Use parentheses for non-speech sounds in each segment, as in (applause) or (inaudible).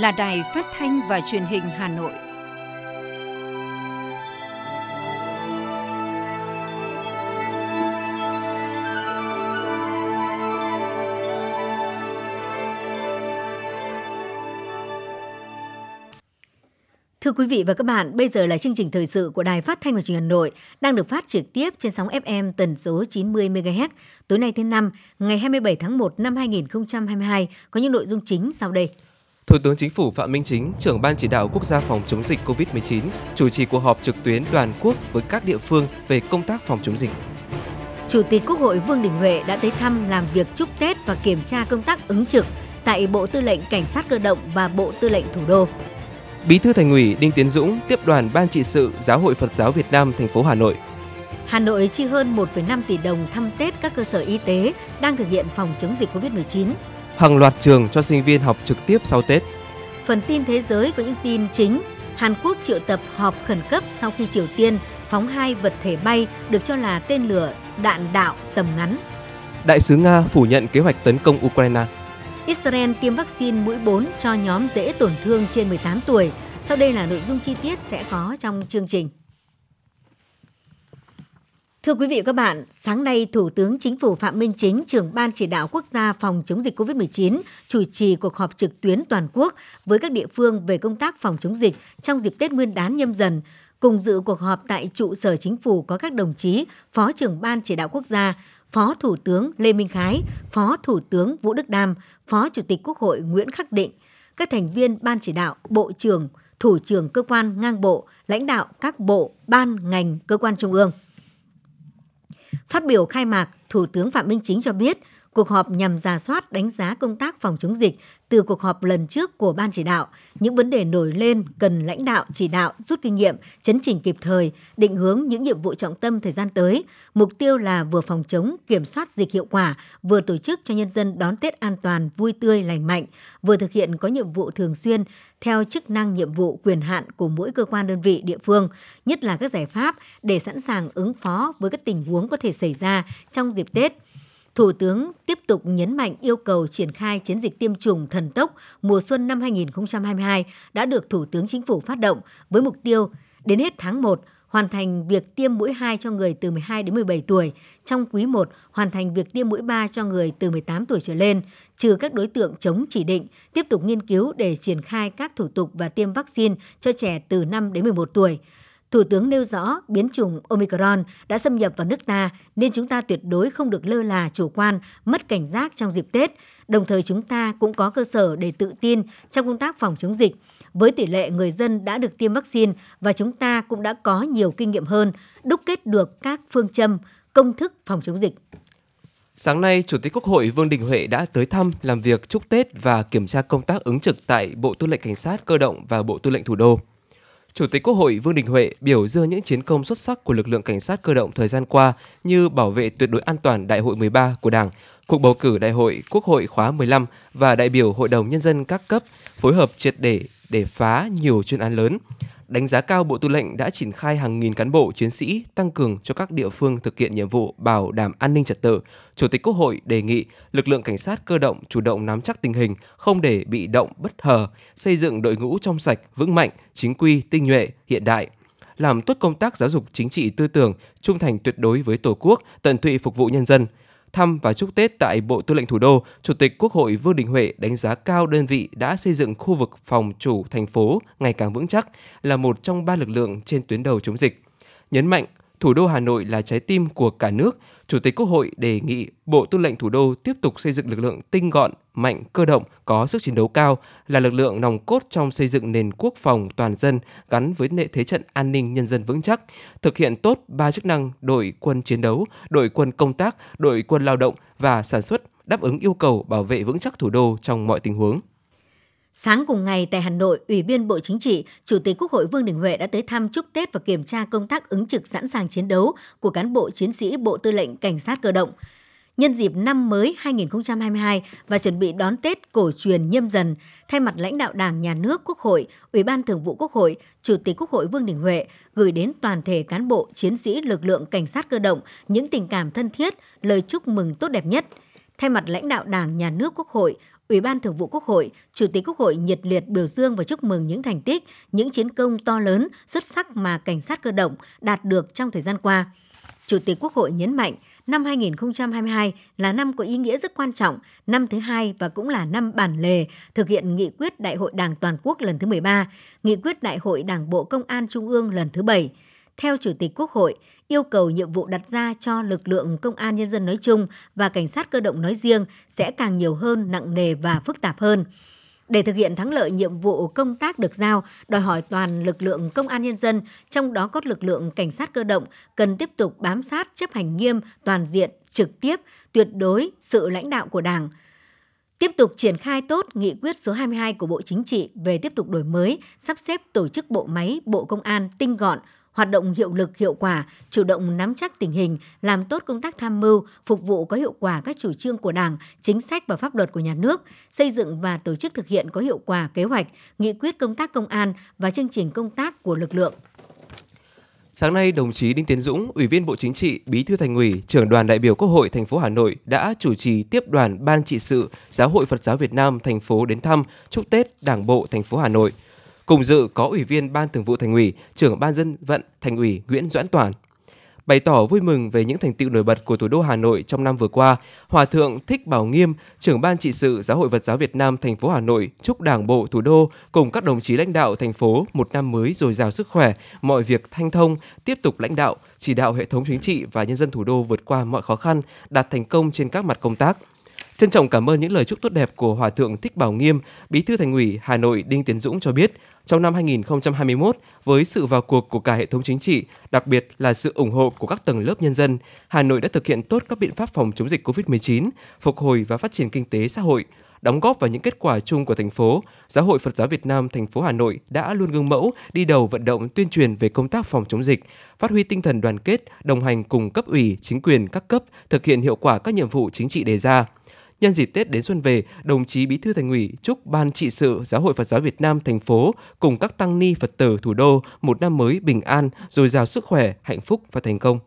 là Đài Phát thanh và Truyền hình Hà Nội. Thưa quý vị và các bạn, bây giờ là chương trình thời sự của Đài Phát thanh và Truyền hình Hà Nội đang được phát trực tiếp trên sóng FM tần số 90 MHz. Tối nay thứ năm, ngày 27 tháng 1 năm 2022 có những nội dung chính sau đây. Thủ tướng Chính phủ Phạm Minh Chính, trưởng ban chỉ đạo quốc gia phòng chống dịch COVID-19, chủ trì cuộc họp trực tuyến toàn quốc với các địa phương về công tác phòng chống dịch. Chủ tịch Quốc hội Vương Đình Huệ đã tới thăm làm việc chúc Tết và kiểm tra công tác ứng trực tại Bộ Tư lệnh Cảnh sát cơ động và Bộ Tư lệnh Thủ đô. Bí thư Thành ủy Đinh Tiến Dũng tiếp đoàn Ban trị sự Giáo hội Phật giáo Việt Nam thành phố Hà Nội. Hà Nội chi hơn 1,5 tỷ đồng thăm Tết các cơ sở y tế đang thực hiện phòng chống dịch COVID-19. Hàng loạt trường cho sinh viên học trực tiếp sau Tết. Phần tin thế giới có những tin chính. Hàn Quốc triệu tập họp khẩn cấp sau khi Triều Tiên phóng hai vật thể bay được cho là tên lửa đạn đạo tầm ngắn. Đại sứ Nga phủ nhận kế hoạch tấn công Ukraine. Israel tiêm vaccine mũi 4 cho nhóm dễ tổn thương trên 18 tuổi. Sau đây là nội dung chi tiết sẽ có trong chương trình. Thưa quý vị và các bạn, sáng nay Thủ tướng Chính phủ Phạm Minh Chính, trưởng Ban chỉ đạo quốc gia phòng chống dịch COVID-19, chủ trì cuộc họp trực tuyến toàn quốc với các địa phương về công tác phòng chống dịch trong dịp Tết Nguyên đán nhâm dần. Cùng dự cuộc họp tại trụ sở chính phủ có các đồng chí Phó trưởng Ban chỉ đạo quốc gia, Phó Thủ tướng Lê Minh Khái, Phó Thủ tướng Vũ Đức Đam, Phó Chủ tịch Quốc hội Nguyễn Khắc Định, các thành viên Ban chỉ đạo, Bộ trưởng, Thủ trưởng cơ quan ngang bộ, lãnh đạo các bộ, ban, ngành, cơ quan trung ương. Phát biểu khai mạc, Thủ tướng Phạm Minh Chính cho biết, cuộc họp nhằm ra soát đánh giá công tác phòng chống dịch từ cuộc họp lần trước của Ban chỉ đạo, những vấn đề nổi lên cần lãnh đạo chỉ đạo rút kinh nghiệm, chấn chỉnh kịp thời, định hướng những nhiệm vụ trọng tâm thời gian tới. Mục tiêu là vừa phòng chống, kiểm soát dịch hiệu quả, vừa tổ chức cho nhân dân đón Tết an toàn, vui tươi, lành mạnh, vừa thực hiện có nhiệm vụ thường xuyên theo chức năng nhiệm vụ quyền hạn của mỗi cơ quan đơn vị địa phương, nhất là các giải pháp để sẵn sàng ứng phó với các tình huống có thể xảy ra trong dịp Tết – Thủ tướng tiếp tục nhấn mạnh yêu cầu triển khai chiến dịch tiêm chủng thần tốc mùa xuân năm 2022 đã được Thủ tướng Chính phủ phát động với mục tiêu đến hết tháng 1 hoàn thành việc tiêm mũi 2 cho người từ 12 đến 17 tuổi, trong quý 1 hoàn thành việc tiêm mũi 3 cho người từ 18 tuổi trở lên, trừ các đối tượng chống chỉ định, tiếp tục nghiên cứu để triển khai các thủ tục và tiêm vaccine cho trẻ từ 5 đến 11 tuổi. Thủ tướng nêu rõ biến chủng Omicron đã xâm nhập vào nước ta nên chúng ta tuyệt đối không được lơ là chủ quan, mất cảnh giác trong dịp Tết. Đồng thời chúng ta cũng có cơ sở để tự tin trong công tác phòng chống dịch. Với tỷ lệ người dân đã được tiêm vaccine và chúng ta cũng đã có nhiều kinh nghiệm hơn, đúc kết được các phương châm, công thức phòng chống dịch. Sáng nay, Chủ tịch Quốc hội Vương Đình Huệ đã tới thăm, làm việc chúc Tết và kiểm tra công tác ứng trực tại Bộ Tư lệnh Cảnh sát Cơ động và Bộ Tư lệnh Thủ đô. Chủ tịch Quốc hội Vương Đình Huệ biểu dương những chiến công xuất sắc của lực lượng cảnh sát cơ động thời gian qua như bảo vệ tuyệt đối an toàn Đại hội 13 của Đảng, cuộc bầu cử Đại hội Quốc hội khóa 15 và đại biểu Hội đồng Nhân dân các cấp phối hợp triệt để để phá nhiều chuyên án lớn đánh giá cao Bộ Tư lệnh đã triển khai hàng nghìn cán bộ chiến sĩ tăng cường cho các địa phương thực hiện nhiệm vụ bảo đảm an ninh trật tự. Chủ tịch Quốc hội đề nghị lực lượng cảnh sát cơ động chủ động nắm chắc tình hình, không để bị động bất hờ, xây dựng đội ngũ trong sạch, vững mạnh, chính quy, tinh nhuệ, hiện đại làm tốt công tác giáo dục chính trị tư tưởng, trung thành tuyệt đối với Tổ quốc, tận tụy phục vụ nhân dân, thăm và chúc Tết tại Bộ Tư lệnh Thủ đô, Chủ tịch Quốc hội Vương Đình Huệ đánh giá cao đơn vị đã xây dựng khu vực phòng chủ thành phố ngày càng vững chắc, là một trong ba lực lượng trên tuyến đầu chống dịch. Nhấn mạnh thủ đô Hà Nội là trái tim của cả nước, Chủ tịch Quốc hội đề nghị Bộ Tư lệnh Thủ đô tiếp tục xây dựng lực lượng tinh gọn, mạnh, cơ động, có sức chiến đấu cao, là lực lượng nòng cốt trong xây dựng nền quốc phòng toàn dân gắn với nệ thế trận an ninh nhân dân vững chắc, thực hiện tốt ba chức năng đội quân chiến đấu, đội quân công tác, đội quân lao động và sản xuất đáp ứng yêu cầu bảo vệ vững chắc thủ đô trong mọi tình huống. Sáng cùng ngày tại Hà Nội, Ủy viên Bộ Chính trị, Chủ tịch Quốc hội Vương Đình Huệ đã tới thăm chúc Tết và kiểm tra công tác ứng trực sẵn sàng chiến đấu của cán bộ chiến sĩ Bộ Tư lệnh Cảnh sát cơ động. Nhân dịp năm mới 2022 và chuẩn bị đón Tết cổ truyền nhâm dần, thay mặt lãnh đạo Đảng, Nhà nước, Quốc hội, Ủy ban Thường vụ Quốc hội, Chủ tịch Quốc hội Vương Đình Huệ gửi đến toàn thể cán bộ, chiến sĩ lực lượng cảnh sát cơ động những tình cảm thân thiết, lời chúc mừng tốt đẹp nhất – Thay mặt lãnh đạo Đảng, Nhà nước, Quốc hội, Ủy ban Thường vụ Quốc hội, Chủ tịch Quốc hội nhiệt liệt biểu dương và chúc mừng những thành tích, những chiến công to lớn, xuất sắc mà cảnh sát cơ động đạt được trong thời gian qua. Chủ tịch Quốc hội nhấn mạnh, năm 2022 là năm có ý nghĩa rất quan trọng, năm thứ hai và cũng là năm bản lề thực hiện nghị quyết Đại hội Đảng toàn quốc lần thứ 13, nghị quyết Đại hội Đảng bộ Công an Trung ương lần thứ 7. Theo Chủ tịch Quốc hội, yêu cầu nhiệm vụ đặt ra cho lực lượng công an nhân dân nói chung và cảnh sát cơ động nói riêng sẽ càng nhiều hơn, nặng nề và phức tạp hơn. Để thực hiện thắng lợi nhiệm vụ công tác được giao, đòi hỏi toàn lực lượng công an nhân dân, trong đó có lực lượng cảnh sát cơ động, cần tiếp tục bám sát chấp hành nghiêm, toàn diện, trực tiếp, tuyệt đối sự lãnh đạo của Đảng, tiếp tục triển khai tốt nghị quyết số 22 của Bộ Chính trị về tiếp tục đổi mới, sắp xếp tổ chức bộ máy Bộ Công an tinh gọn, hoạt động hiệu lực hiệu quả, chủ động nắm chắc tình hình, làm tốt công tác tham mưu, phục vụ có hiệu quả các chủ trương của Đảng, chính sách và pháp luật của nhà nước, xây dựng và tổ chức thực hiện có hiệu quả kế hoạch, nghị quyết công tác công an và chương trình công tác của lực lượng. Sáng nay, đồng chí Đinh Tiến Dũng, Ủy viên Bộ Chính trị, Bí thư Thành ủy, trưởng đoàn đại biểu Quốc hội thành phố Hà Nội đã chủ trì tiếp đoàn Ban trị sự Giáo hội Phật giáo Việt Nam thành phố đến thăm chúc Tết Đảng bộ thành phố Hà Nội – Cùng dự có Ủy viên Ban Thường vụ Thành ủy, trưởng Ban dân vận Thành ủy Nguyễn Doãn Toàn. Bày tỏ vui mừng về những thành tựu nổi bật của thủ đô Hà Nội trong năm vừa qua, Hòa thượng Thích Bảo Nghiêm, trưởng ban trị sự Giáo hội Phật giáo Việt Nam thành phố Hà Nội chúc Đảng bộ thủ đô cùng các đồng chí lãnh đạo thành phố một năm mới dồi dào sức khỏe, mọi việc thanh thông, tiếp tục lãnh đạo, chỉ đạo hệ thống chính trị và nhân dân thủ đô vượt qua mọi khó khăn, đạt thành công trên các mặt công tác. Trân trọng cảm ơn những lời chúc tốt đẹp của Hòa thượng Thích Bảo Nghiêm, Bí thư Thành ủy Hà Nội Đinh Tiến Dũng cho biết, trong năm 2021, với sự vào cuộc của cả hệ thống chính trị, đặc biệt là sự ủng hộ của các tầng lớp nhân dân, Hà Nội đã thực hiện tốt các biện pháp phòng chống dịch COVID-19, phục hồi và phát triển kinh tế xã hội, đóng góp vào những kết quả chung của thành phố, Giáo hội Phật giáo Việt Nam thành phố Hà Nội đã luôn gương mẫu đi đầu vận động tuyên truyền về công tác phòng chống dịch, phát huy tinh thần đoàn kết, đồng hành cùng cấp ủy, chính quyền các cấp thực hiện hiệu quả các nhiệm vụ chính trị đề ra. Nhân dịp Tết đến xuân về, đồng chí Bí thư Thành ủy chúc Ban trị sự Giáo hội Phật giáo Việt Nam thành phố cùng các tăng ni Phật tử thủ đô một năm mới bình an, dồi dào sức khỏe, hạnh phúc và thành công.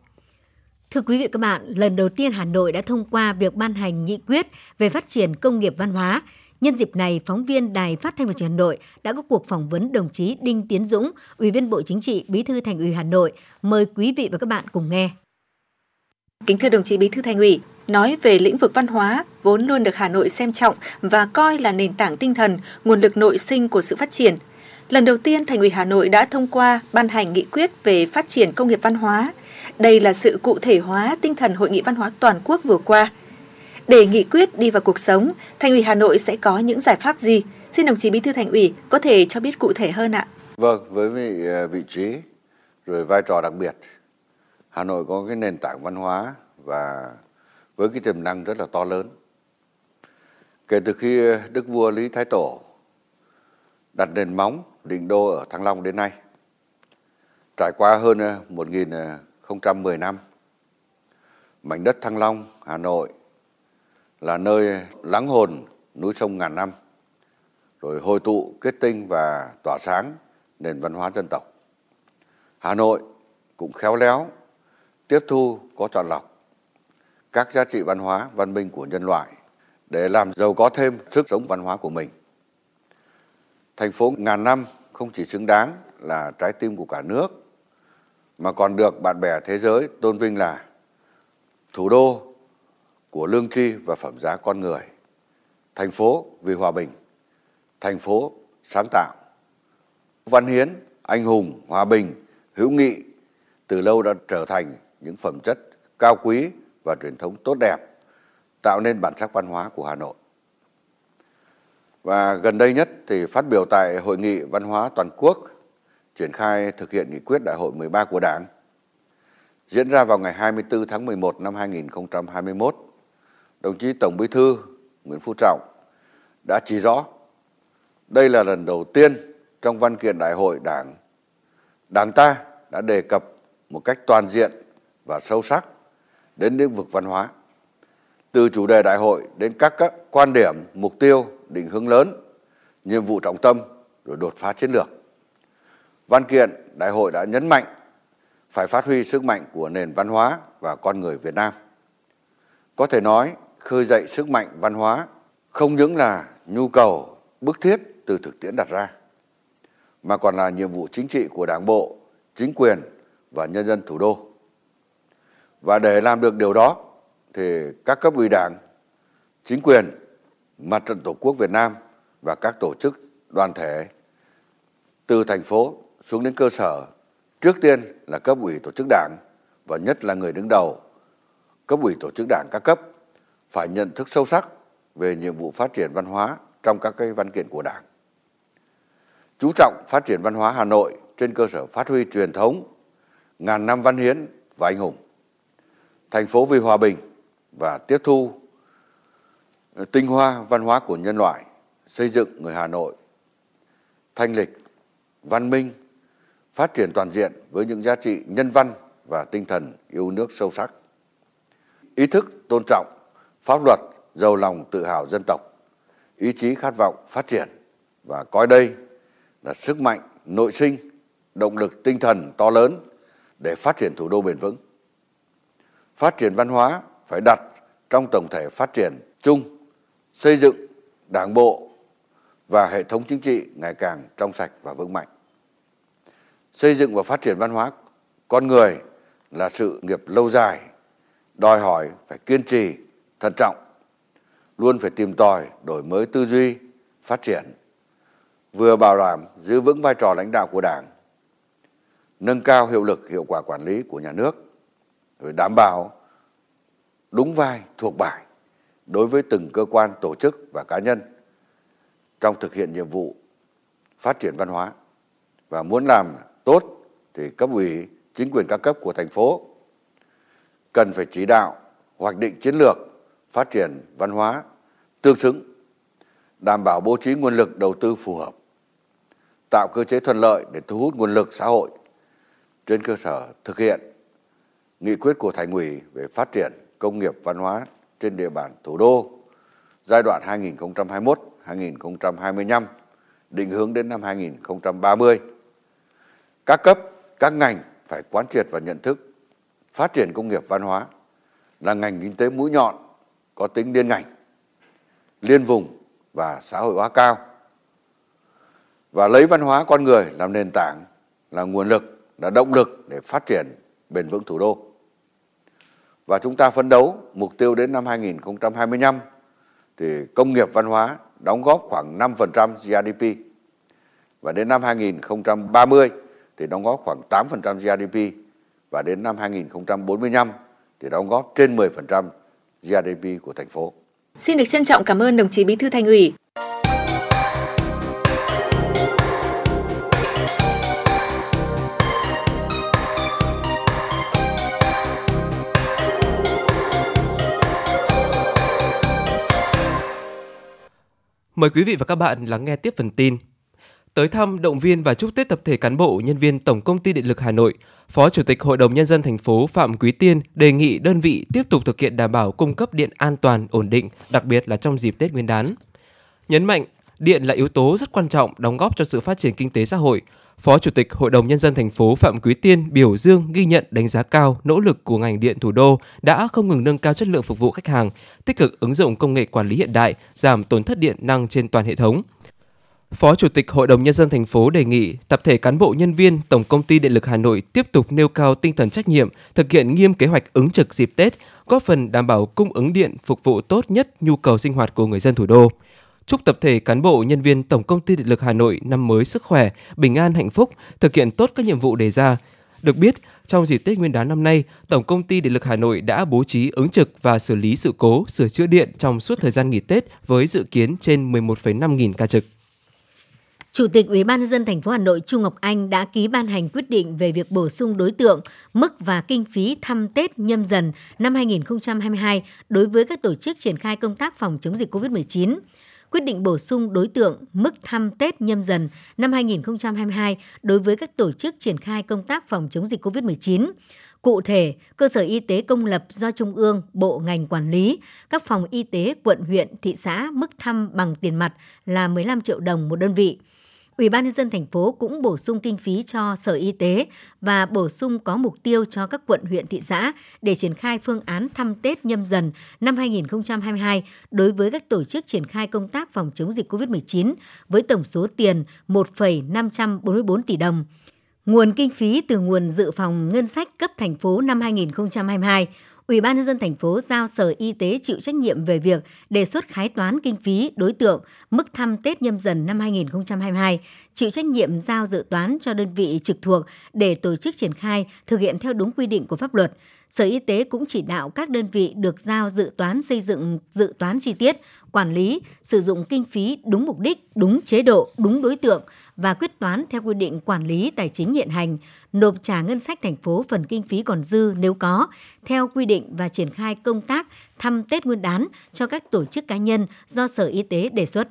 Thưa quý vị các bạn, lần đầu tiên Hà Nội đã thông qua việc ban hành nghị quyết về phát triển công nghiệp văn hóa. Nhân dịp này, phóng viên Đài Phát thanh và Truyền hình Hà Nội đã có cuộc phỏng vấn đồng chí Đinh Tiến Dũng, Ủy viên Bộ Chính trị, Bí thư Thành ủy Hà Nội. Mời quý vị và các bạn cùng nghe. Kính thưa đồng chí Bí thư Thành ủy, nói về lĩnh vực văn hóa vốn luôn được Hà Nội xem trọng và coi là nền tảng tinh thần, nguồn lực nội sinh của sự phát triển. Lần đầu tiên Thành ủy Hà Nội đã thông qua ban hành nghị quyết về phát triển công nghiệp văn hóa. Đây là sự cụ thể hóa tinh thần hội nghị văn hóa toàn quốc vừa qua. Để nghị quyết đi vào cuộc sống, Thành ủy Hà Nội sẽ có những giải pháp gì? Xin đồng chí Bí thư Thành ủy có thể cho biết cụ thể hơn ạ. Vâng, với vị, à, vị trí rồi vai trò đặc biệt, Hà Nội có cái nền tảng văn hóa và với cái tiềm năng rất là to lớn. Kể từ khi Đức vua Lý Thái Tổ đặt nền móng định đô ở Thăng Long đến nay, trải qua hơn ờ, 1010 năm, mảnh đất Thăng Long, Hà Nội là nơi lắng hồn núi sông ngàn năm, rồi hồi tụ kết tinh và tỏa sáng nền văn hóa dân tộc. Hà Nội cũng khéo léo tiếp thu có chọn lọc các giá trị văn hóa, văn minh của nhân loại để làm giàu có thêm sức sống văn hóa của mình. Thành phố ngàn năm không chỉ xứng đáng là trái tim của cả nước mà còn được bạn bè thế giới tôn vinh là thủ đô của lương tri và phẩm giá con người, thành phố vì hòa bình, thành phố sáng tạo. Văn hiến, anh hùng, hòa bình, hữu nghị từ lâu đã trở thành những phẩm chất cao quý và truyền thống tốt đẹp, tạo nên bản sắc văn hóa của Hà Nội. Và gần đây nhất thì phát biểu tại Hội nghị Văn hóa Toàn quốc triển khai thực hiện nghị quyết đại hội 13 của Đảng diễn ra vào ngày 24 tháng 11 năm 2021, đồng chí Tổng Bí thư Nguyễn Phú Trọng đã chỉ rõ đây là lần đầu tiên trong văn kiện đại hội Đảng, Đảng ta đã đề cập một cách toàn diện và sâu sắc đến lĩnh vực văn hóa. Từ chủ đề đại hội đến các, các quan điểm, mục tiêu, định hướng lớn, nhiệm vụ trọng tâm rồi đột phá chiến lược. Văn kiện đại hội đã nhấn mạnh phải phát huy sức mạnh của nền văn hóa và con người Việt Nam. Có thể nói, khơi dậy sức mạnh văn hóa không những là nhu cầu bức thiết từ thực tiễn đặt ra mà còn là nhiệm vụ chính trị của Đảng bộ, chính quyền và nhân dân thủ đô. Và để làm được điều đó thì các cấp ủy Đảng, chính quyền, Mặt trận Tổ quốc Việt Nam và các tổ chức đoàn thể từ thành phố xuống đến cơ sở trước tiên là cấp ủy tổ chức đảng và nhất là người đứng đầu cấp ủy tổ chức đảng các cấp phải nhận thức sâu sắc về nhiệm vụ phát triển văn hóa trong các cái văn kiện của đảng. Chú trọng phát triển văn hóa Hà Nội trên cơ sở phát huy truyền thống ngàn năm văn hiến và anh hùng thành phố vì hòa bình và tiếp thu ờ, tinh hoa văn hóa của nhân loại, xây dựng người Hà Nội thanh lịch, văn minh, phát triển toàn diện với những giá trị nhân văn và tinh thần yêu nước sâu sắc. Ý thức, tôn trọng pháp luật, giàu lòng tự hào dân tộc, ý chí khát vọng phát triển và coi đây là sức mạnh nội sinh, động lực tinh thần to lớn để phát triển thủ đô bền vững phát triển văn hóa phải đặt trong tổng thể phát triển chung, xây dựng đảng bộ và hệ thống chính trị ngày càng trong sạch và vững mạnh. Xây dựng và phát triển văn hóa con người là sự nghiệp lâu dài, đòi hỏi phải kiên trì, thận trọng, luôn phải tìm tòi, đổi mới tư duy, phát triển, vừa bảo đảm giữ vững vai trò lãnh đạo của đảng, nâng cao hiệu lực, hiệu quả quản lý của nhà nước rồi đảm bảo đúng vai, thuộc bài đối với từng cơ quan, tổ chức và cá nhân trong thực hiện nhiệm vụ phát triển văn hóa. Và muốn làm tốt thì cấp ủy, chính quyền các cấp của thành phố cần phải chỉ đạo, hoạch định chiến lược phát triển văn hóa tương xứng, đảm bảo bố trí nguồn lực đầu tư phù hợp, tạo cơ chế thuận lợi để thu hút nguồn lực xã hội trên cơ sở thực hiện nghị quyết của thành ủy về phát triển công nghiệp văn hóa trên địa bàn thủ đô giai đoạn 2021-2025 định hướng đến năm 2030 các cấp, các ngành phải quán triệt và nhận thức phát triển công nghiệp văn hóa là ngành kinh tế mũi nhọn có tính liên ngành, liên vùng và xã hội hóa cao. Và lấy văn hóa con người làm nền tảng là nguồn lực, là động lực để phát triển bền vững thủ đô. Và chúng ta phấn đấu mục tiêu đến năm 2025 thì công nghiệp văn hóa đóng góp khoảng 5% GDP và đến năm 2030 thì đóng góp khoảng 8% GDP và đến năm 2045 thì đóng góp trên 10% GDP của thành phố. Xin được trân trọng cảm ơn đồng chí Bí thư Thành ủy. Mời quý vị và các bạn lắng nghe tiếp phần tin Tới thăm, động viên và chúc Tết tập thể cán bộ, nhân viên Tổng công ty Điện lực Hà Nội, Phó Chủ tịch Hội đồng Nhân dân thành phố Phạm Quý Tiên đề nghị đơn vị tiếp tục thực hiện đảm bảo cung cấp điện an toàn, ổn định, đặc biệt là trong dịp Tết Nguyên đán. Nhấn mạnh, điện là yếu tố rất quan trọng đóng góp cho sự phát triển kinh tế xã hội. Phó Chủ tịch Hội đồng Nhân dân thành phố Phạm Quý Tiên biểu dương ghi nhận đánh giá cao nỗ lực của ngành điện thủ đô đã không ngừng nâng cao chất lượng phục vụ khách hàng, tích cực ứng dụng công nghệ quản lý hiện đại, giảm tổn thất điện năng trên toàn hệ thống – Phó Chủ tịch Hội đồng Nhân dân thành phố đề nghị tập thể cán bộ nhân viên Tổng Công ty Điện lực Hà Nội tiếp tục nêu cao tinh thần trách nhiệm, thực hiện nghiêm kế hoạch ứng trực dịp Tết, góp phần đảm bảo cung ứng điện phục vụ tốt nhất nhu cầu sinh hoạt của người dân thủ đô. Chúc tập thể cán bộ nhân viên Tổng Công ty Điện lực Hà Nội năm mới sức khỏe, bình an hạnh phúc, thực hiện tốt các nhiệm vụ đề ra. Được biết, trong dịp Tết Nguyên đán năm nay, Tổng Công ty Điện lực Hà Nội đã bố trí ứng trực và xử lý sự cố, sửa chữa điện trong suốt thời gian nghỉ Tết với dự kiến trên 11,5 nghìn ca trực. Chủ tịch Ủy ban nhân dân thành phố Hà Nội Trung Ngọc Anh đã ký ban hành quyết định về việc bổ sung đối tượng, mức và kinh phí thăm Tết nhâm dần năm 2022 đối với các tổ chức triển khai công tác phòng chống dịch COVID-19. Quyết định bổ sung đối tượng mức thăm Tết nhâm dần năm 2022 đối với các tổ chức triển khai công tác phòng chống dịch COVID-19. Cụ thể, cơ sở y tế công lập do Trung ương, Bộ ngành quản lý, các phòng y tế quận huyện, thị xã mức thăm bằng tiền mặt là 15 triệu đồng một đơn vị Ủy ban nhân dân thành phố cũng bổ sung kinh phí cho Sở Y tế và bổ sung có mục tiêu cho các quận huyện thị xã để triển khai phương án thăm Tết nhâm dần năm 2022 đối với các tổ chức triển khai công tác phòng chống dịch COVID-19 với tổng số tiền 1,544 tỷ đồng. Nguồn kinh phí từ nguồn dự phòng ngân sách cấp thành phố năm 2022 Ủy ban nhân dân thành phố giao Sở Y tế chịu trách nhiệm về việc đề xuất khái toán kinh phí đối tượng mức thăm Tết nhâm dần năm 2022, chịu trách nhiệm giao dự toán cho đơn vị trực thuộc để tổ chức triển khai thực hiện theo đúng quy định của pháp luật. Sở Y tế cũng chỉ đạo các đơn vị được giao dự toán xây dựng dự toán chi tiết, quản lý, sử dụng kinh phí đúng mục đích, đúng chế độ, đúng đối tượng và quyết toán theo quy định quản lý tài chính hiện hành, nộp trả ngân sách thành phố phần kinh phí còn dư nếu có, theo quy định và triển khai công tác thăm Tết Nguyên đán cho các tổ chức cá nhân do Sở Y tế đề xuất.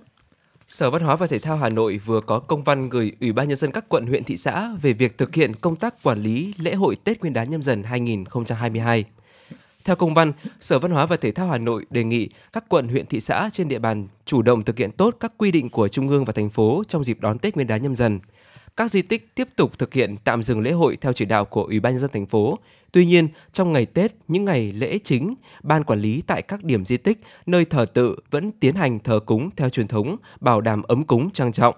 Sở Văn hóa và Thể thao Hà Nội vừa có công văn gửi Ủy ban nhân dân các quận huyện thị xã về việc thực hiện công tác quản lý lễ hội Tết Nguyên đán nhâm dần 2022. Theo công văn, Sở Văn hóa và Thể thao Hà Nội đề nghị các quận huyện thị xã trên địa bàn chủ động thực hiện tốt các quy định của Trung ương và thành phố trong dịp đón Tết Nguyên đán nhâm dần. Các di tích tiếp tục thực hiện tạm dừng lễ hội theo chỉ đạo của Ủy ban nhân dân thành phố. Tuy nhiên, trong ngày Tết, những ngày lễ chính, ban quản lý tại các điểm di tích, nơi thờ tự vẫn tiến hành thờ cúng theo truyền thống, bảo đảm ấm cúng trang trọng.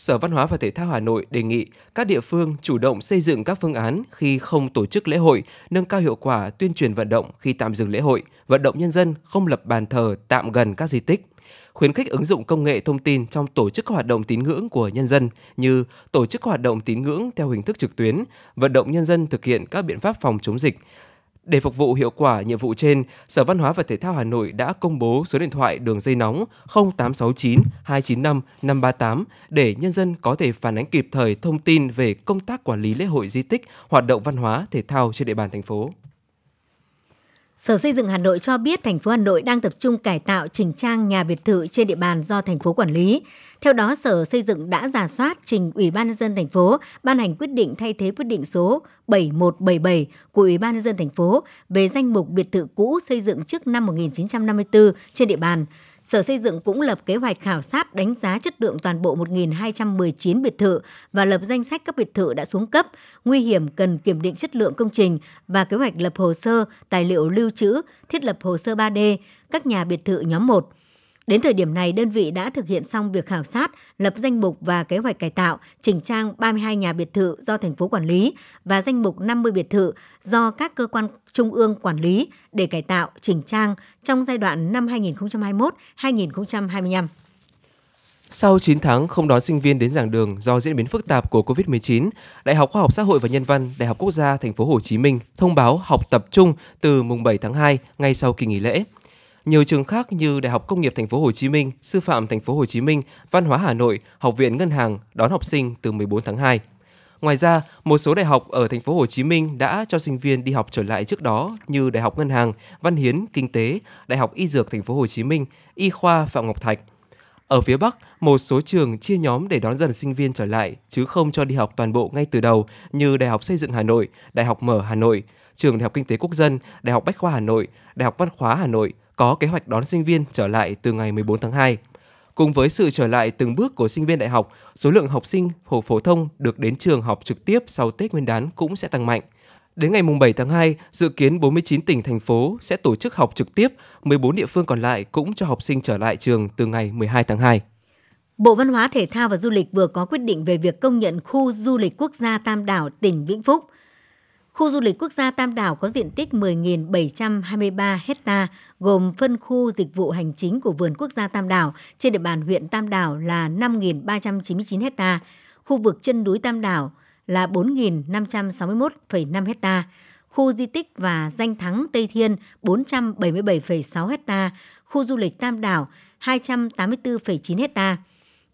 Sở Văn hóa và Thể thao Hà Nội đề nghị các địa phương chủ động xây dựng các phương án khi không tổ chức lễ hội, nâng cao hiệu quả tuyên truyền vận động khi tạm dừng lễ hội, vận động nhân dân không lập bàn thờ tạm gần các di tích. Khuyến khích ứng dụng công nghệ thông tin trong tổ chức các hoạt động tín ngưỡng của nhân dân như tổ chức hoạt động tín ngưỡng theo hình thức trực tuyến, vận động nhân dân thực hiện các biện pháp phòng chống dịch, để phục vụ hiệu quả nhiệm vụ trên, Sở Văn hóa và Thể thao Hà Nội đã công bố số điện thoại đường dây nóng 0869 295 538 để nhân dân có thể phản ánh kịp thời thông tin về công tác quản lý lễ hội di tích, hoạt động văn hóa, thể thao trên địa bàn thành phố. Sở Xây dựng Hà Nội cho biết thành phố Hà Nội đang tập trung cải tạo chỉnh trang nhà biệt thự trên địa bàn do thành phố quản lý. Theo đó, Sở Xây dựng đã giả soát trình Ủy ban nhân dân thành phố ban hành quyết định thay thế quyết định số 7177 của Ủy ban nhân dân thành phố về danh mục biệt thự cũ xây dựng trước năm 1954 trên địa bàn. Sở Xây dựng cũng lập kế hoạch khảo sát đánh giá chất lượng toàn bộ 1.219 biệt thự và lập danh sách các biệt thự đã xuống cấp, nguy hiểm cần kiểm định chất lượng công trình và kế hoạch lập hồ sơ, tài liệu lưu trữ, thiết lập hồ sơ 3D, các nhà biệt thự nhóm 1. Đến thời điểm này, đơn vị đã thực hiện xong việc khảo sát, lập danh mục và kế hoạch cải tạo, chỉnh trang 32 nhà biệt thự do thành phố quản lý và danh mục 50 biệt thự do các cơ quan trung ương quản lý để cải tạo, chỉnh trang trong giai đoạn năm 2021-2025. Sau 9 tháng không đón sinh viên đến giảng đường do diễn biến phức tạp của Covid-19, Đại học Khoa học Xã hội và Nhân văn, Đại học Quốc gia Thành phố Hồ Chí Minh thông báo học tập trung từ mùng 7 tháng 2 ngay sau kỳ nghỉ lễ. Nhiều trường khác như Đại học Công nghiệp Thành phố Hồ Chí Minh, Sư phạm Thành phố Hồ Chí Minh, Văn hóa Hà Nội, Học viện Ngân hàng đón học sinh từ 14 tháng 2. Ngoài ra, một số đại học ở thành phố Hồ Chí Minh đã cho sinh viên đi học trở lại trước đó như Đại học Ngân hàng, Văn Hiến, Kinh tế, Đại học Y Dược thành phố Hồ Chí Minh, Y khoa Phạm Ngọc Thạch. Ở phía Bắc, một số trường chia nhóm để đón dần sinh viên trở lại chứ không cho đi học toàn bộ ngay từ đầu như Đại học Xây dựng Hà Nội, Đại học Mở Hà Nội, Trường Đại học Kinh tế Quốc dân, Đại học Bách khoa Hà Nội, Đại học Văn khóa Hà Nội có kế hoạch đón sinh viên trở lại từ ngày 14 tháng 2. Cùng với sự trở lại từng bước của sinh viên đại học, số lượng học sinh phổ phổ thông được đến trường học trực tiếp sau Tết Nguyên đán cũng sẽ tăng mạnh. Đến ngày 7 tháng 2, dự kiến 49 tỉnh, thành phố sẽ tổ chức học trực tiếp, 14 địa phương còn lại cũng cho học sinh trở lại trường từ ngày 12 tháng 2. Bộ Văn hóa Thể thao và Du lịch vừa có quyết định về việc công nhận khu du lịch quốc gia Tam Đảo, tỉnh Vĩnh Phúc – Khu du lịch quốc gia Tam Đảo có diện tích 10.723 hecta, gồm phân khu dịch vụ hành chính của vườn quốc gia Tam Đảo trên địa bàn huyện Tam Đảo là 5.399 hecta, khu vực chân núi Tam Đảo là 4.561,5 hecta, khu di tích và danh thắng Tây Thiên 477,6 hecta, khu du lịch Tam Đảo 284,9 hecta.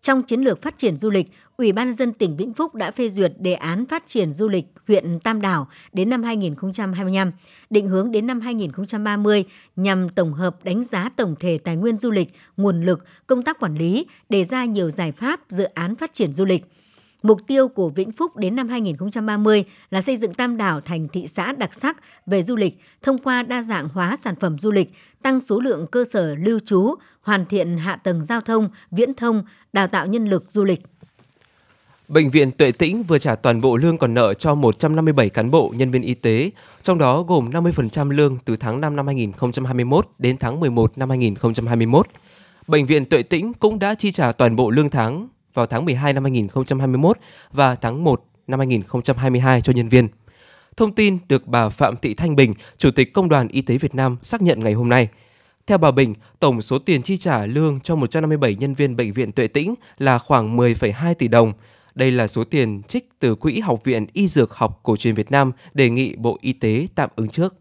Trong chiến lược phát triển du lịch, Ủy ban dân tỉnh Vĩnh Phúc đã phê duyệt đề án phát triển du lịch huyện Tam Đảo đến năm 2025, định hướng đến năm 2030 nhằm tổng hợp đánh giá tổng thể tài nguyên du lịch, nguồn lực, công tác quản lý, đề ra nhiều giải pháp dự án phát triển du lịch. Mục tiêu của Vĩnh Phúc đến năm 2030 là xây dựng Tam Đảo thành thị xã đặc sắc về du lịch thông qua đa dạng hóa sản phẩm du lịch, tăng số lượng cơ sở lưu trú, hoàn thiện hạ tầng giao thông, viễn thông, đào tạo nhân lực du lịch. Bệnh viện Tuệ Tĩnh vừa trả toàn bộ lương còn nợ cho 157 cán bộ, nhân viên y tế, trong đó gồm 50% lương từ tháng 5 năm 2021 đến tháng 11 năm 2021. Bệnh viện Tuệ Tĩnh cũng đã chi trả toàn bộ lương tháng vào tháng 12 năm 2021 và tháng 1 năm 2022 cho nhân viên. Thông tin được bà Phạm Thị Thanh Bình, Chủ tịch Công đoàn Y tế Việt Nam xác nhận ngày hôm nay. Theo bà Bình, tổng số tiền chi trả lương cho 157 nhân viên bệnh viện Tuệ Tĩnh là khoảng 10,2 tỷ đồng. Đây là số tiền trích từ Quỹ Học viện Y Dược học Cổ truyền Việt Nam đề nghị Bộ Y tế tạm ứng trước.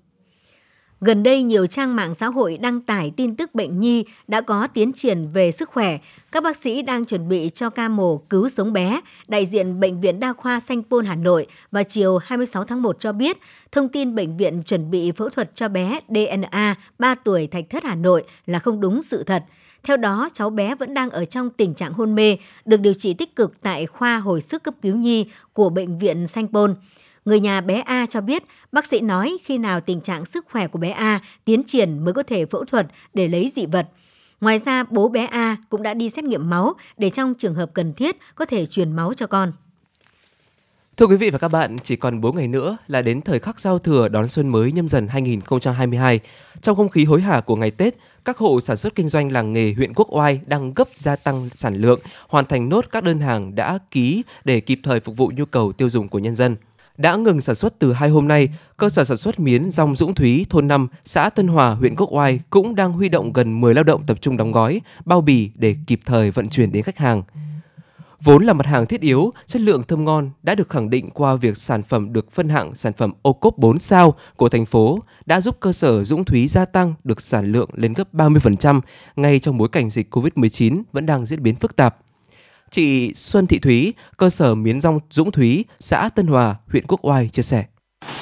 Gần đây, nhiều trang mạng xã hội đăng tải tin tức bệnh nhi đã có tiến triển về sức khỏe. Các bác sĩ đang chuẩn bị cho ca mổ cứu sống bé. Đại diện Bệnh viện Đa khoa Sanh Pôn Hà Nội vào chiều 26 tháng 1 cho biết, thông tin bệnh viện chuẩn bị phẫu thuật cho bé DNA 3 tuổi Thạch Thất Hà Nội là không đúng sự thật. Theo đó, cháu bé vẫn đang ở trong tình trạng hôn mê, được điều trị tích cực tại khoa hồi sức cấp cứu nhi của Bệnh viện Sanh Pôn. Người nhà bé A cho biết bác sĩ nói khi nào tình trạng sức khỏe của bé A tiến triển mới có thể phẫu thuật để lấy dị vật. Ngoài ra, bố bé A cũng đã đi xét nghiệm máu để trong trường hợp cần thiết có thể truyền máu cho con. Thưa quý vị và các bạn, chỉ còn 4 ngày nữa là đến thời khắc giao thừa đón xuân mới nhâm dần 2022. Trong không khí hối hả của ngày Tết, các hộ sản xuất kinh doanh làng nghề huyện Quốc Oai đang gấp gia tăng sản lượng, hoàn thành nốt các đơn hàng đã ký để kịp thời phục vụ nhu cầu tiêu dùng của nhân dân đã ngừng sản xuất từ hai hôm nay, cơ sở sản xuất miến rong Dũng Thúy, thôn 5, xã Tân Hòa, huyện Quốc Oai cũng đang huy động gần 10 lao động tập trung đóng gói, bao bì để kịp thời vận chuyển đến khách hàng. Vốn là mặt hàng thiết yếu, chất lượng thơm ngon đã được khẳng định qua việc sản phẩm được phân hạng sản phẩm ô cốp 4 sao của thành phố đã giúp cơ sở Dũng Thúy gia tăng được sản lượng lên gấp 30% ngay trong bối cảnh dịch COVID-19 vẫn đang diễn biến phức tạp. Chị Xuân Thị Thúy, cơ sở miến rong Dũng Thúy, xã Tân Hòa, huyện Quốc Oai chia sẻ.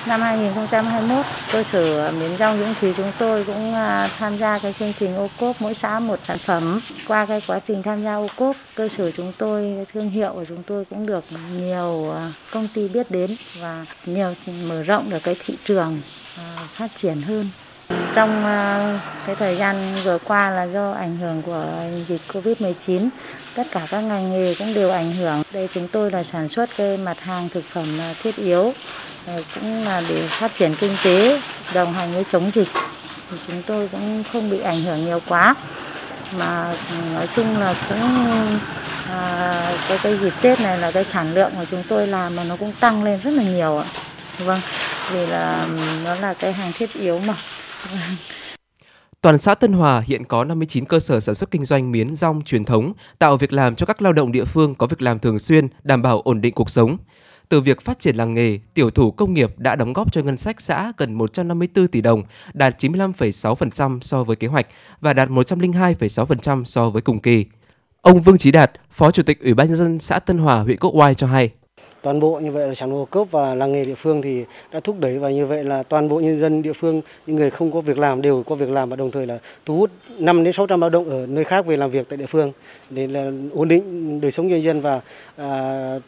Năm 2021, cơ sở miến rong Dũng Thúy chúng tôi cũng à, tham gia cái chương trình ô cốp mỗi xã một sản phẩm. Qua cái quá trình tham gia ô cốp, cơ sở chúng tôi, thương hiệu của chúng tôi cũng được nhiều à, công ty biết đến và nhiều mở rộng được cái thị trường à, phát triển hơn. Trong cái thời gian vừa qua là do ảnh hưởng của dịch Covid-19 tất cả các ngành nghề cũng đều ảnh hưởng. Đây chúng tôi là sản xuất cái mặt hàng thực phẩm à, thiết yếu, à, cũng là để phát triển kinh tế, đồng hành với chống dịch. Thì chúng tôi cũng không bị ảnh hưởng nhiều quá. Mà ừ, nói chung là cũng à, cái cái dịp Tết này là cái sản lượng của chúng tôi làm mà nó cũng tăng lên rất là nhiều ạ. Vâng, vì là ừ, nó là cái hàng thiết yếu mà. (laughs) Toàn xã Tân Hòa hiện có 59 cơ sở sản xuất kinh doanh miến rong truyền thống, tạo việc làm cho các lao động địa phương có việc làm thường xuyên, đảm bảo ổn định cuộc sống. Từ việc phát triển làng nghề, tiểu thủ công nghiệp đã đóng góp cho ngân sách xã gần 154 tỷ đồng, đạt 95,6% so với kế hoạch và đạt 102,6% so với cùng kỳ. Ông Vương Chí Đạt, Phó Chủ tịch Ủy ban nhân dân xã Tân Hòa, huyện Quốc Oai cho hay toàn bộ như vậy là sản hồ cốp và làng nghề địa phương thì đã thúc đẩy và như vậy là toàn bộ nhân dân địa phương những người không có việc làm đều có việc làm và đồng thời là thu hút 5 đến 600 lao động ở nơi khác về làm việc tại địa phương để là ổn định đời sống nhân dân và à,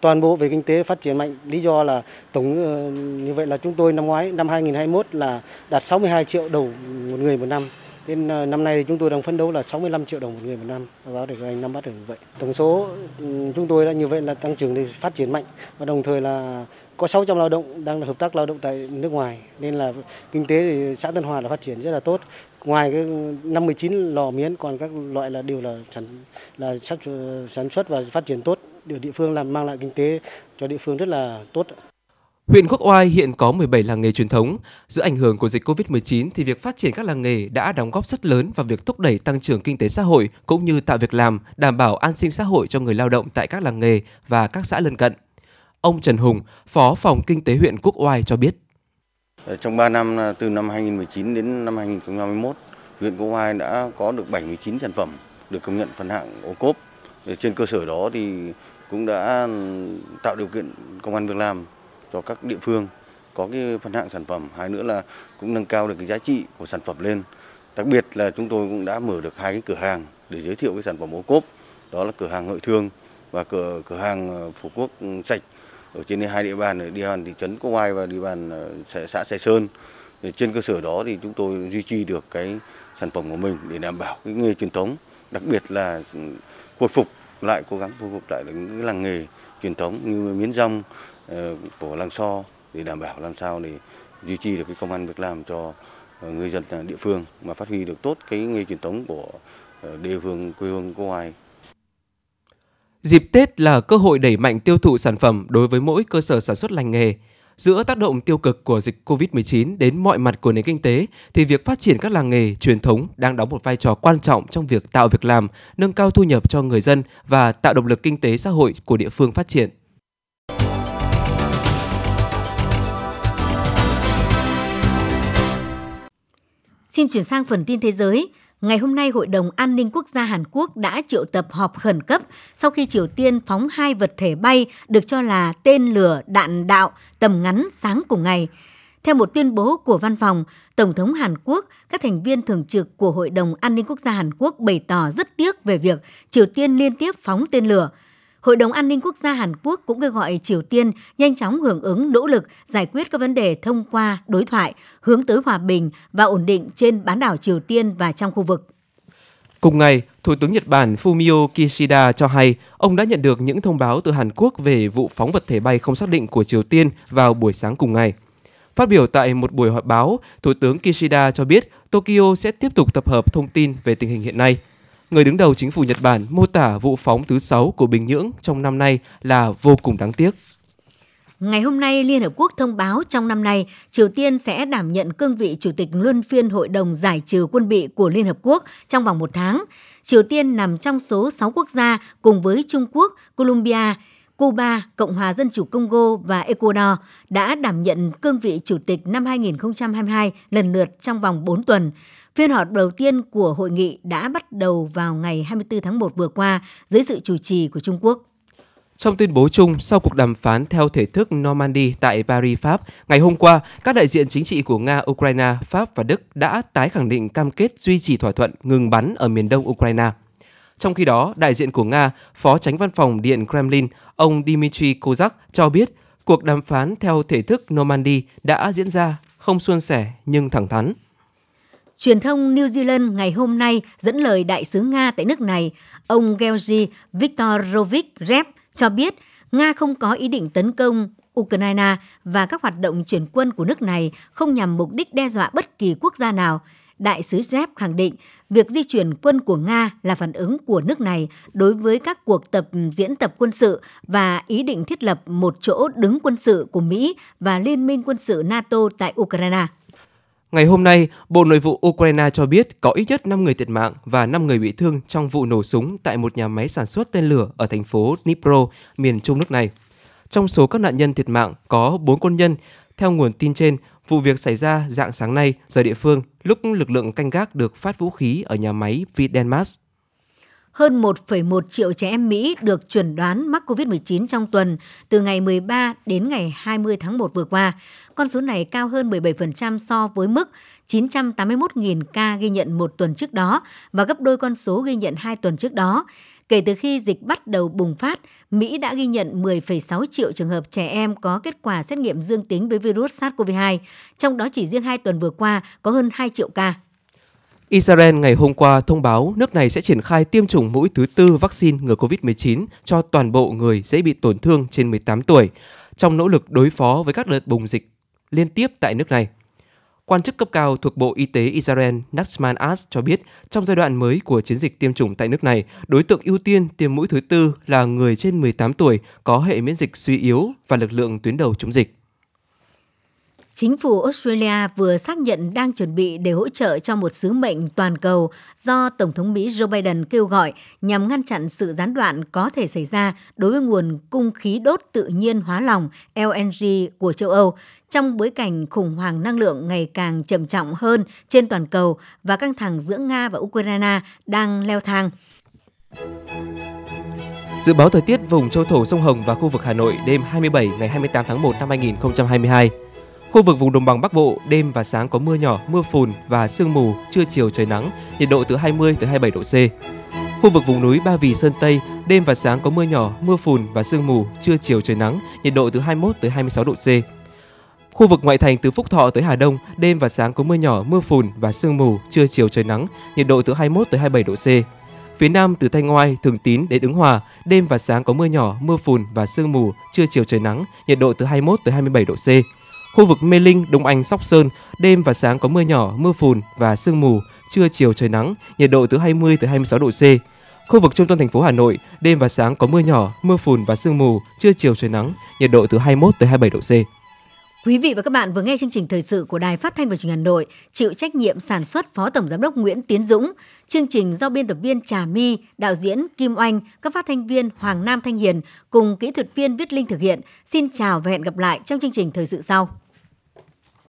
toàn bộ về kinh tế phát triển mạnh. Lý do là tổng ờ, như vậy là chúng tôi năm ngoái năm 2021 là đạt 62 triệu đầu một người một năm. Nên ờ, năm nay thì chúng tôi đang phấn đấu là 65 triệu đồng một người một năm. Báo cáo để các anh nắm bắt được như vậy. Tổng số ừ, chúng tôi đã như vậy là tăng trưởng thì phát triển mạnh và đồng thời là có 600 lao động đang hợp tác lao động tại nước ngoài nên là kinh tế thì xã Tân Hòa là phát triển rất là tốt. Ngoài cái 59 lò miến, còn các loại là đều là sản là ờ, sản xuất và phát triển tốt. Điều địa phương làm, mang lại kinh tế cho địa phương rất là tốt. Huyện Quốc Oai hiện có 17 làng nghề truyền thống. Giữa ảnh hưởng của dịch Covid-19 thì việc phát triển các làng nghề đã đóng góp rất lớn vào việc thúc đẩy tăng trưởng kinh tế xã hội cũng như tạo việc làm, đảm bảo an sinh xã hội cho người lao động tại các làng nghề và các xã lân cận. Ông Trần Hùng, Phó phòng Kinh tế huyện Quốc Oai cho biết. Ờ, trong 3 năm ờ, từ năm 2019 đến năm 2021, huyện Quốc Oai đã có được 79 sản phẩm được công nhận phân hạng ô cốp. Ờ, trên cơ sở đó thì cũng đã tạo điều kiện công an việc làm cho các địa phương có cái phân hạng sản phẩm. Hai nữa là cũng nâng cao được cái giá trị của sản phẩm lên. Đặc biệt là chúng tôi cũng đã mở được hai cái cửa hàng để giới thiệu cái sản phẩm ô cốp. Đó là cửa hàng Hợi thương và cửa cửa hàng ờ, phú quốc sạch. Ở trên hai địa bàn địa bàn thị trấn Cô Oai và địa bàn ờ, xã Sài Sơn. Thì trên cơ sở đó thì chúng tôi duy trì được cái sản phẩm của mình để đảm bảo cái nghề truyền thống. Đặc biệt là ừ, khôi phục lại, cố gắng khôi phục lại những cái làng nghề truyền thống như miến rong Ờ, của làng so để đảm bảo làm sao để duy trì được cái công an việc làm cho ờ, người dân địa phương mà phát huy được tốt cái nghề truyền thống của ờ, địa phương quê hương của ngoài. Dịp Tết là cơ hội đẩy mạnh tiêu thụ sản phẩm đối với mỗi cơ sở sản xuất lành nghề. Giữa tác động tiêu cực của dịch COVID-19 đến mọi mặt của nền kinh tế thì việc phát triển các làng nghề truyền thống đang đóng một vai trò quan trọng trong việc tạo việc làm, nâng cao thu nhập cho người dân và tạo động lực kinh tế xã hội của địa phương phát triển. Xin chuyển sang phần tin thế giới. Ngày hôm nay, Hội đồng An ninh Quốc gia Hàn Quốc đã triệu tập họp khẩn cấp sau khi Triều Tiên phóng hai vật thể bay được cho là tên lửa đạn đạo tầm ngắn sáng cùng ngày. Theo một tuyên bố của văn phòng, Tổng thống Hàn Quốc, các thành viên thường trực của Hội đồng An ninh Quốc gia Hàn Quốc bày tỏ rất tiếc về việc Triều Tiên liên tiếp phóng tên lửa. Hội đồng An ninh Quốc gia Hàn Quốc cũng kêu gọi Triều Tiên nhanh chóng hưởng ứng nỗ lực giải quyết các vấn đề thông qua đối thoại, hướng tới hòa bình và ổn định trên bán đảo Triều Tiên và trong khu vực. Cùng ngày, Thủ tướng Nhật Bản Fumio Kishida cho hay ông đã nhận được những thông báo từ Hàn Quốc về vụ phóng vật thể bay không xác định của Triều Tiên vào buổi sáng cùng ngày. Phát biểu tại một buổi họp báo, Thủ tướng Kishida cho biết Tokyo sẽ tiếp tục tập hợp thông tin về tình hình hiện nay – người đứng đầu chính phủ Nhật Bản mô tả vụ phóng thứ 6 của Bình Nhưỡng trong năm nay là vô cùng đáng tiếc. Ngày hôm nay, Liên Hợp Quốc thông báo trong năm nay, Triều Tiên sẽ đảm nhận cương vị Chủ tịch Luân phiên Hội đồng Giải trừ quân bị của Liên Hợp Quốc trong vòng một tháng. Triều Tiên nằm trong số 6 quốc gia cùng với Trung Quốc, Colombia, Cuba, Cộng hòa Dân chủ Congo và Ecuador đã đảm nhận cương vị Chủ tịch năm 2022 lần lượt trong vòng 4 tuần. Phiên họp đầu tiên của hội nghị đã bắt đầu vào ngày 24 tháng 1 vừa qua dưới sự chủ trì của Trung Quốc. Trong tuyên bố chung sau cuộc đàm phán theo thể thức Normandy tại Paris, Pháp, ngày hôm qua, các đại diện chính trị của Nga, Ukraine, Pháp và Đức đã tái khẳng định cam kết duy trì thỏa thuận ngừng bắn ở miền đông Ukraine. Trong khi đó, đại diện của Nga, Phó Tránh Văn phòng Điện Kremlin, ông Dmitry Kozak cho biết cuộc đàm phán theo thể thức Normandy đã diễn ra không suôn sẻ nhưng thẳng thắn. Truyền thông New Zealand ngày hôm nay dẫn lời đại sứ Nga tại nước này, ông georgi Viktorovich Rep cho biết Nga không có ý định tấn công Ukraine và các hoạt động chuyển quân của nước này không nhằm mục đích đe dọa bất kỳ quốc gia nào. Đại sứ Rep khẳng định việc di chuyển quân của Nga là phản ứng của nước này đối với các cuộc tập diễn tập quân sự và ý định thiết lập một chỗ đứng quân sự của Mỹ và Liên minh quân sự NATO tại Ukraine. Ngày hôm nay, Bộ Nội vụ Ukraine cho biết có ít nhất 5 người thiệt mạng và 5 người bị thương trong vụ nổ súng tại một nhà máy sản xuất tên lửa ở thành phố Dnipro, miền trung nước này. Trong số các nạn nhân thiệt mạng có 4 quân nhân. Theo nguồn tin trên, vụ việc xảy ra dạng sáng nay giờ địa phương lúc lực lượng canh gác được phát vũ khí ở nhà máy Videnmas hơn 1,1 triệu trẻ em Mỹ được chuẩn đoán mắc COVID-19 trong tuần từ ngày 13 đến ngày 20 tháng 1 vừa qua. Con số này cao hơn 17% so với mức 981.000 ca ghi nhận một tuần trước đó và gấp đôi con số ghi nhận hai tuần trước đó. Kể từ khi dịch bắt đầu bùng phát, Mỹ đã ghi nhận 10,6 triệu trường hợp trẻ em có kết quả xét nghiệm dương tính với virus SARS-CoV-2, trong đó chỉ riêng hai tuần vừa qua có hơn 2 triệu ca. Israel ngày hôm qua thông báo nước này sẽ triển khai tiêm chủng mũi thứ tư vaccine ngừa COVID-19 cho toàn bộ người dễ bị tổn thương trên 18 tuổi, trong nỗ lực đối phó với các đợt bùng dịch liên tiếp tại nước này. Quan chức cấp cao thuộc Bộ Y tế Israel Nachman As cho biết trong giai đoạn mới của chiến dịch tiêm chủng tại nước này, đối tượng ưu tiên tiêm mũi thứ tư là người trên 18 tuổi có hệ miễn dịch suy yếu và lực lượng tuyến đầu chống dịch. Chính phủ Australia vừa xác nhận đang chuẩn bị để hỗ trợ cho một sứ mệnh toàn cầu do Tổng thống Mỹ Joe Biden kêu gọi nhằm ngăn chặn sự gián đoạn có thể xảy ra đối với nguồn cung khí đốt tự nhiên hóa lỏng LNG của châu Âu trong bối cảnh khủng hoảng năng lượng ngày càng trầm trọng hơn trên toàn cầu và căng thẳng giữa Nga và Ukraine đang leo thang. Dự báo thời tiết vùng châu thổ sông Hồng và khu vực Hà Nội đêm 27 ngày 28 tháng 1 năm 2022. Khu vực vùng đồng bằng Bắc Bộ, đêm và sáng có mưa nhỏ, mưa phùn và sương mù, trưa chiều trời nắng, nhiệt độ từ 20 tới 27 độ C. Khu vực vùng núi Ba Vì Sơn Tây, đêm và sáng có mưa nhỏ, mưa phùn và sương mù, trưa chiều trời nắng, nhiệt độ từ 21 tới 26 độ C. Khu vực ngoại thành từ Phúc Thọ tới Hà Đông, đêm và sáng có mưa nhỏ, mưa phùn và sương mù, trưa chiều trời nắng, nhiệt độ từ 21 tới 27 độ C. Phía Nam từ Thanh Oai, Thường Tín đến Ứng Hòa, đêm và sáng có mưa nhỏ, mưa phùn và sương mù, trưa chiều trời nắng, nhiệt độ từ 21 tới 27 độ C. Khu vực Mê Linh, Đông Anh, Sóc Sơn, đêm và sáng có mưa nhỏ, mưa phùn và sương mù, trưa chiều trời nắng, nhiệt độ từ 20 tới 26 độ C. Khu vực trung tâm thành phố Hà Nội, đêm và sáng có mưa nhỏ, mưa phùn và sương mù, trưa chiều trời nắng, nhiệt độ từ 21 tới 27 độ C. Quý vị và các bạn vừa nghe chương trình thời sự của Đài Phát thanh và Truyền hình Hà Nội, chịu trách nhiệm sản xuất Phó Tổng giám đốc Nguyễn Tiến Dũng, chương trình do biên tập viên Trà My, đạo diễn Kim Oanh, các phát thanh viên Hoàng Nam Thanh Hiền cùng kỹ thuật viên Viết Linh thực hiện. Xin chào và hẹn gặp lại trong chương trình thời sự sau.